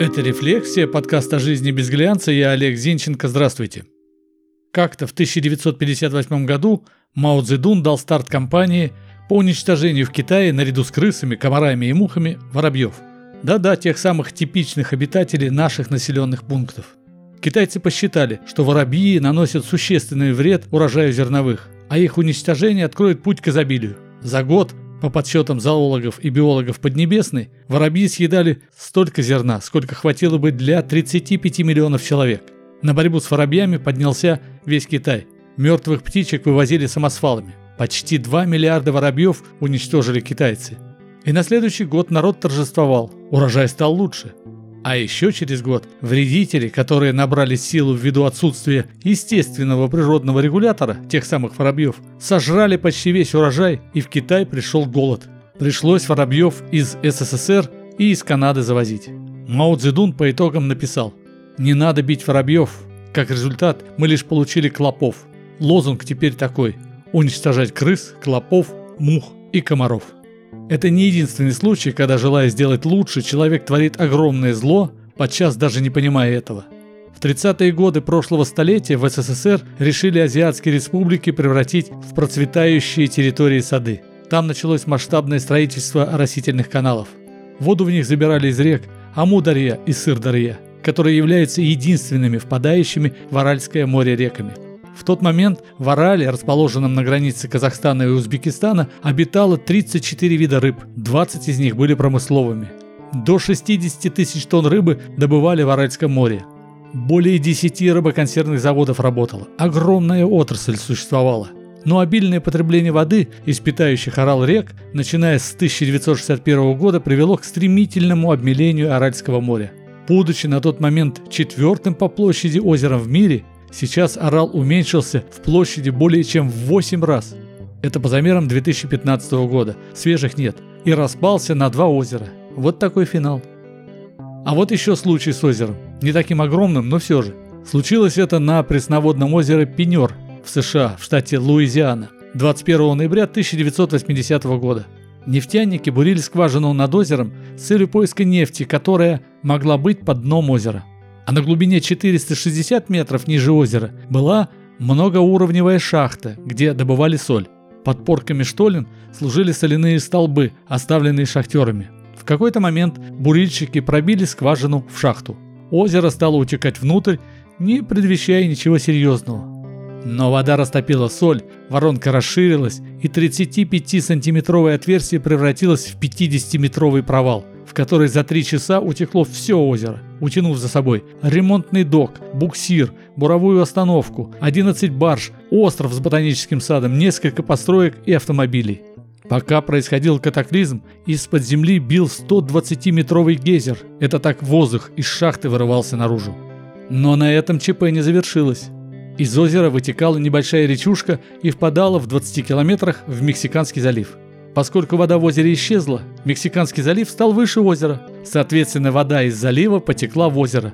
Это «Рефлексия», подкаст о жизни без глянца. Я Олег Зинченко. Здравствуйте. Как-то в 1958 году Мао Цзэдун дал старт кампании по уничтожению в Китае наряду с крысами, комарами и мухами воробьев. Да-да, тех самых типичных обитателей наших населенных пунктов. Китайцы посчитали, что воробьи наносят существенный вред урожаю зерновых, а их уничтожение откроет путь к изобилию. За год по подсчетам зоологов и биологов Поднебесной, воробьи съедали столько зерна, сколько хватило бы для 35 миллионов человек. На борьбу с воробьями поднялся весь Китай. Мертвых птичек вывозили самосвалами. Почти 2 миллиарда воробьев уничтожили китайцы. И на следующий год народ торжествовал. Урожай стал лучше. А еще через год вредители, которые набрали силу ввиду отсутствия естественного природного регулятора, тех самых воробьев, сожрали почти весь урожай, и в Китай пришел голод. Пришлось воробьев из СССР и из Канады завозить. Мао Цзэдун по итогам написал «Не надо бить воробьев. Как результат, мы лишь получили клопов. Лозунг теперь такой – уничтожать крыс, клопов, мух и комаров». Это не единственный случай, когда, желая сделать лучше, человек творит огромное зло, подчас даже не понимая этого. В 30-е годы прошлого столетия в СССР решили азиатские республики превратить в процветающие территории сады. Там началось масштабное строительство растительных каналов. Воду в них забирали из рек Амударья и Сырдарья, которые являются единственными впадающими в Аральское море реками – в тот момент в Арале, расположенном на границе Казахстана и Узбекистана, обитало 34 вида рыб, 20 из них были промысловыми. До 60 тысяч тонн рыбы добывали в Аральском море. Более 10 рыбоконсервных заводов работало. Огромная отрасль существовала. Но обильное потребление воды из питающих Орал рек, начиная с 1961 года, привело к стремительному обмелению Аральского моря. Будучи на тот момент четвертым по площади озером в мире, Сейчас Орал уменьшился в площади более чем в 8 раз. Это по замерам 2015 года, свежих нет. И распался на два озера. Вот такой финал. А вот еще случай с озером. Не таким огромным, но все же. Случилось это на пресноводном озере Пенер в США, в штате Луизиана, 21 ноября 1980 года. Нефтяники бурили скважину над озером с целью поиска нефти, которая могла быть под дном озера а на глубине 460 метров ниже озера была многоуровневая шахта, где добывали соль. Под порками штолен служили соляные столбы, оставленные шахтерами. В какой-то момент бурильщики пробили скважину в шахту. Озеро стало утекать внутрь, не предвещая ничего серьезного. Но вода растопила соль, воронка расширилась, и 35-сантиметровое отверстие превратилось в 50-метровый провал – в которой за три часа утекло все озеро, утянув за собой ремонтный док, буксир, буровую остановку, 11 барж, остров с ботаническим садом, несколько построек и автомобилей. Пока происходил катаклизм, из-под земли бил 120-метровый гейзер. Это так воздух из шахты вырывался наружу. Но на этом ЧП не завершилось. Из озера вытекала небольшая речушка и впадала в 20 километрах в Мексиканский залив. Поскольку вода в озере исчезла, Мексиканский залив стал выше озера. Соответственно, вода из залива потекла в озеро.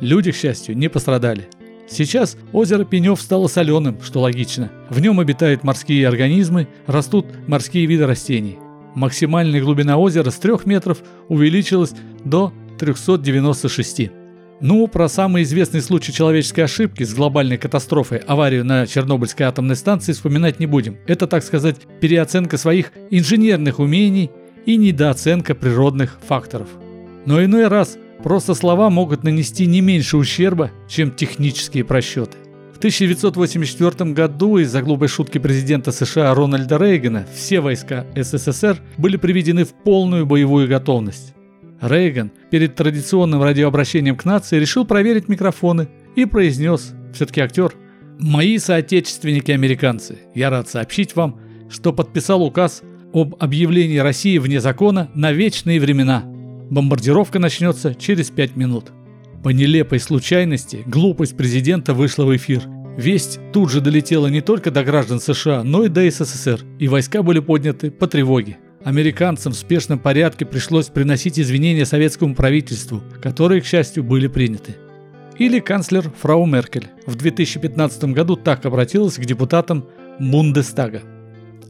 Люди, к счастью, не пострадали. Сейчас озеро Пенев стало соленым, что логично. В нем обитают морские организмы, растут морские виды растений. Максимальная глубина озера с 3 метров увеличилась до 396. Ну, про самый известный случай человеческой ошибки с глобальной катастрофой, аварию на Чернобыльской атомной станции вспоминать не будем. Это, так сказать, переоценка своих инженерных умений и недооценка природных факторов. Но иной раз просто слова могут нанести не меньше ущерба, чем технические просчеты. В 1984 году из-за глупой шутки президента США Рональда Рейгана все войска СССР были приведены в полную боевую готовность. Рейган перед традиционным радиообращением к нации решил проверить микрофоны и произнес, все-таки актер, «Мои соотечественники-американцы, я рад сообщить вам, что подписал указ об объявлении России вне закона на вечные времена. Бомбардировка начнется через пять минут». По нелепой случайности глупость президента вышла в эфир. Весть тут же долетела не только до граждан США, но и до СССР, и войска были подняты по тревоге. Американцам в спешном порядке пришлось приносить извинения советскому правительству, которые, к счастью, были приняты. Или канцлер фрау Меркель в 2015 году так обратилась к депутатам Бундестага.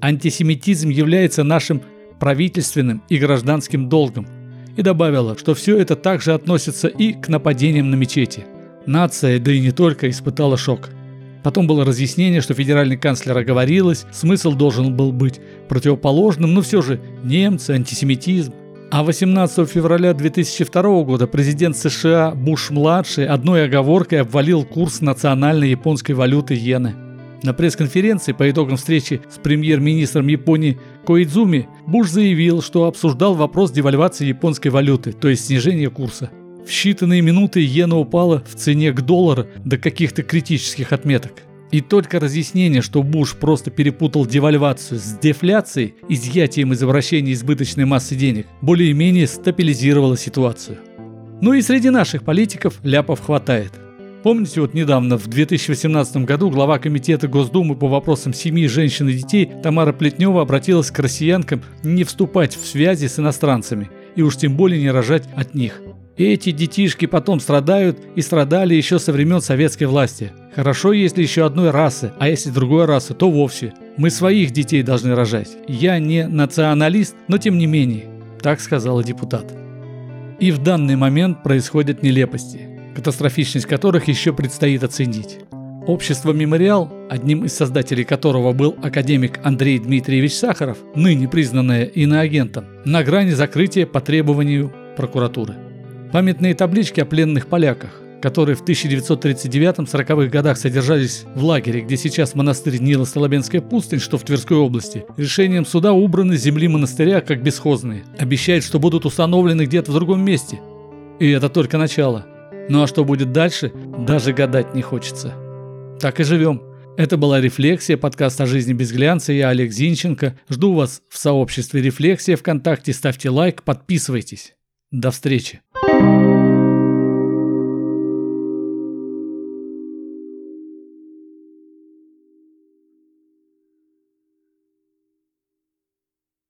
Антисемитизм является нашим правительственным и гражданским долгом. и добавила, что все это также относится и к нападениям на мечети. Нация, да и не только, испытала шок. Потом было разъяснение, что федеральный канцлер оговорилась, смысл должен был быть противоположным, но все же немцы, антисемитизм. А 18 февраля 2002 года президент США Буш-младший одной оговоркой обвалил курс национальной японской валюты иены. На пресс-конференции по итогам встречи с премьер-министром Японии Коидзуми Буш заявил, что обсуждал вопрос девальвации японской валюты, то есть снижения курса. В считанные минуты иена упала в цене к доллару до каких-то критических отметок. И только разъяснение, что Буш просто перепутал девальвацию с дефляцией, изъятием из обращения избыточной массы денег, более-менее стабилизировало ситуацию. Ну и среди наших политиков ляпов хватает. Помните, вот недавно, в 2018 году, глава комитета Госдумы по вопросам семьи, женщин и детей Тамара Плетнева обратилась к россиянкам не вступать в связи с иностранцами и уж тем более не рожать от них. И эти детишки потом страдают и страдали еще со времен советской власти. Хорошо, если еще одной расы, а если другой расы, то вовсе. Мы своих детей должны рожать. Я не националист, но тем не менее. Так сказала депутат. И в данный момент происходят нелепости катастрофичность которых еще предстоит оценить. Общество «Мемориал», одним из создателей которого был академик Андрей Дмитриевич Сахаров, ныне признанное иноагентом, на грани закрытия по требованию прокуратуры. Памятные таблички о пленных поляках, которые в 1939-40-х годах содержались в лагере, где сейчас монастырь Нила Столобенская пустынь, что в Тверской области, решением суда убраны земли монастыря как бесхозные. Обещают, что будут установлены где-то в другом месте. И это только начало. Ну а что будет дальше, даже гадать не хочется. Так и живем. Это была «Рефлексия», подкаст о жизни без глянца. Я Олег Зинченко. Жду вас в сообществе «Рефлексия» ВКонтакте. Ставьте лайк, подписывайтесь. До встречи. Thank you